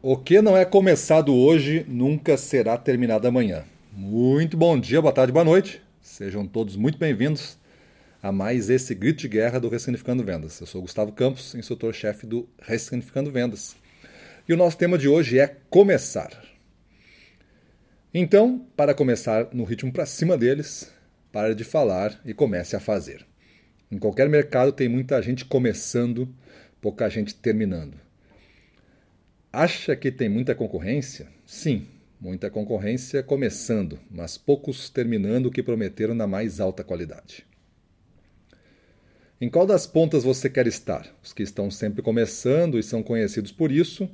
O que não é começado hoje nunca será terminado amanhã. Muito bom dia, boa tarde, boa noite. Sejam todos muito bem-vindos a mais esse grito de guerra do Ressignificando Vendas. Eu sou Gustavo Campos, instrutor-chefe do Ressignificando Vendas. E o nosso tema de hoje é começar. Então, para começar no ritmo para cima deles, pare de falar e comece a fazer. Em qualquer mercado tem muita gente começando, pouca gente terminando. Acha que tem muita concorrência? Sim, muita concorrência começando, mas poucos terminando o que prometeram na mais alta qualidade. Em qual das pontas você quer estar? Os que estão sempre começando e são conhecidos por isso,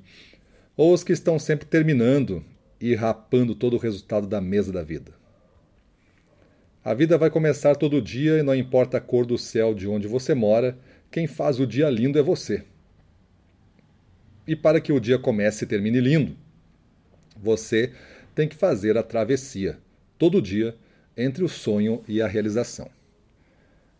ou os que estão sempre terminando e rapando todo o resultado da mesa da vida? A vida vai começar todo dia e não importa a cor do céu de onde você mora, quem faz o dia lindo é você. E para que o dia comece e termine lindo, você tem que fazer a travessia, todo dia, entre o sonho e a realização.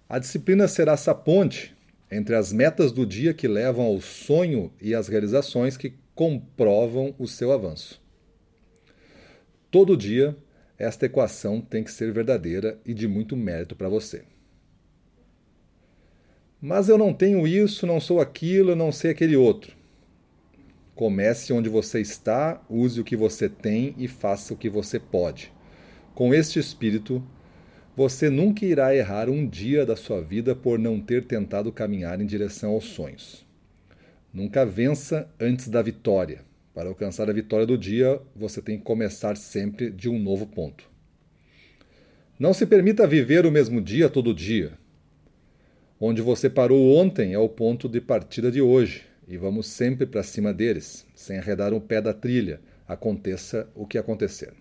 A disciplina será essa ponte entre as metas do dia que levam ao sonho e as realizações que comprovam o seu avanço. Todo dia, esta equação tem que ser verdadeira e de muito mérito para você. Mas eu não tenho isso, não sou aquilo, não sei aquele outro. Comece onde você está, use o que você tem e faça o que você pode. Com este espírito, você nunca irá errar um dia da sua vida por não ter tentado caminhar em direção aos sonhos. Nunca vença antes da vitória. Para alcançar a vitória do dia, você tem que começar sempre de um novo ponto. Não se permita viver o mesmo dia todo dia. Onde você parou ontem é o ponto de partida de hoje e vamos sempre para cima deles, sem arredar um pé da trilha, aconteça o que acontecer.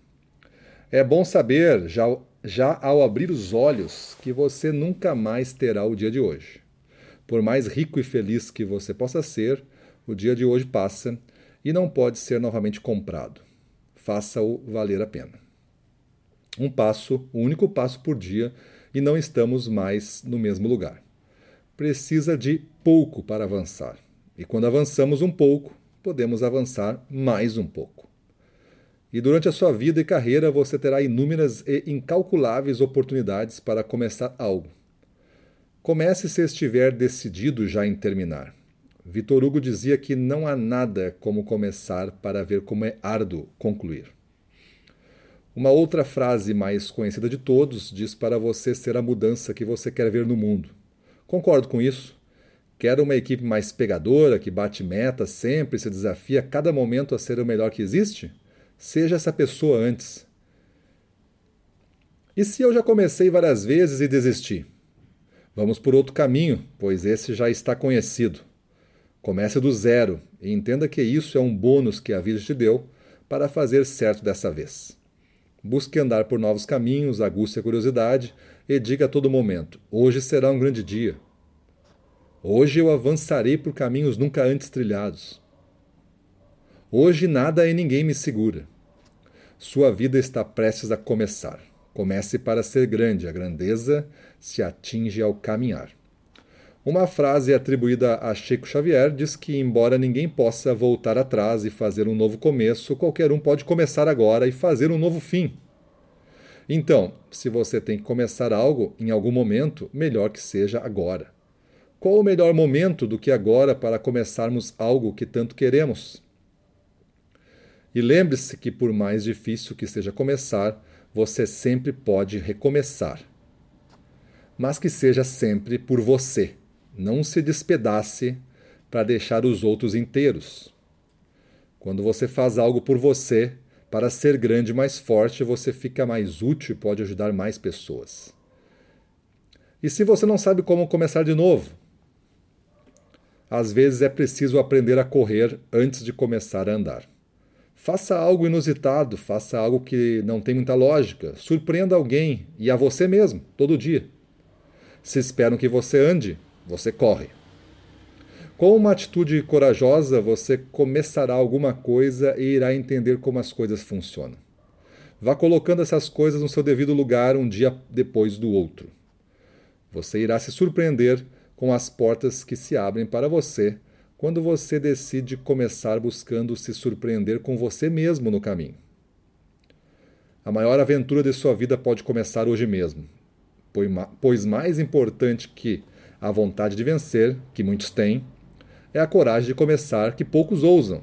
É bom saber, já, já ao abrir os olhos, que você nunca mais terá o dia de hoje. Por mais rico e feliz que você possa ser, o dia de hoje passa e não pode ser novamente comprado. Faça-o valer a pena. Um passo, um único passo por dia, e não estamos mais no mesmo lugar. Precisa de pouco para avançar. E quando avançamos um pouco, podemos avançar mais um pouco. E durante a sua vida e carreira você terá inúmeras e incalculáveis oportunidades para começar algo. Comece se estiver decidido já em terminar. Vitor Hugo dizia que não há nada como começar para ver como é árduo concluir. Uma outra frase mais conhecida de todos diz para você ser a mudança que você quer ver no mundo. Concordo com isso. Quer uma equipe mais pegadora, que bate meta sempre, se desafia a cada momento a ser o melhor que existe? Seja essa pessoa antes. E se eu já comecei várias vezes e desisti? Vamos por outro caminho, pois esse já está conhecido. Comece do zero e entenda que isso é um bônus que a vida te deu para fazer certo dessa vez. Busque andar por novos caminhos, aguce a curiosidade e diga a todo momento: hoje será um grande dia. Hoje eu avançarei por caminhos nunca antes trilhados. Hoje nada e ninguém me segura. Sua vida está prestes a começar. Comece para ser grande, a grandeza se atinge ao caminhar. Uma frase atribuída a Chico Xavier diz que, embora ninguém possa voltar atrás e fazer um novo começo, qualquer um pode começar agora e fazer um novo fim. Então, se você tem que começar algo em algum momento, melhor que seja agora. Qual o melhor momento do que agora para começarmos algo que tanto queremos? E lembre-se que, por mais difícil que seja começar, você sempre pode recomeçar. Mas que seja sempre por você. Não se despedace para deixar os outros inteiros. Quando você faz algo por você, para ser grande e mais forte, você fica mais útil e pode ajudar mais pessoas. E se você não sabe como começar de novo? Às vezes é preciso aprender a correr antes de começar a andar. Faça algo inusitado, faça algo que não tem muita lógica, surpreenda alguém e a você mesmo, todo dia. Se esperam que você ande, você corre. Com uma atitude corajosa, você começará alguma coisa e irá entender como as coisas funcionam. Vá colocando essas coisas no seu devido lugar um dia depois do outro. Você irá se surpreender com as portas que se abrem para você quando você decide começar buscando se surpreender com você mesmo no caminho. A maior aventura de sua vida pode começar hoje mesmo, pois mais importante que a vontade de vencer, que muitos têm, é a coragem de começar, que poucos ousam.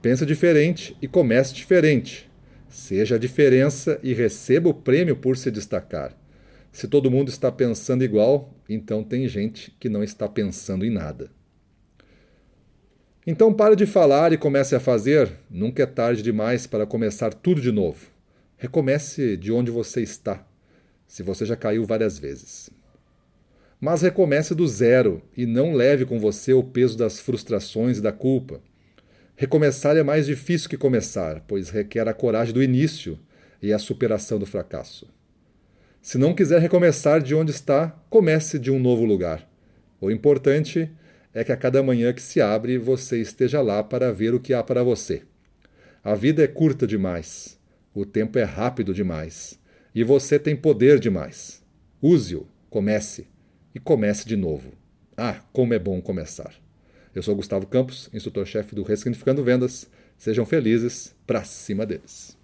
Pense diferente e comece diferente. Seja a diferença e receba o prêmio por se destacar. Se todo mundo está pensando igual, então tem gente que não está pensando em nada. Então pare de falar e comece a fazer. Nunca é tarde demais para começar tudo de novo. Recomece de onde você está, se você já caiu várias vezes. Mas recomece do zero e não leve com você o peso das frustrações e da culpa. Recomeçar é mais difícil que começar, pois requer a coragem do início e a superação do fracasso. Se não quiser recomeçar de onde está, comece de um novo lugar. O importante é que a cada manhã que se abre você esteja lá para ver o que há para você. A vida é curta demais, o tempo é rápido demais e você tem poder demais. Use-o, comece e comece de novo. Ah, como é bom começar! Eu sou Gustavo Campos, instrutor-chefe do Ressignificando Vendas. Sejam felizes, pra cima deles.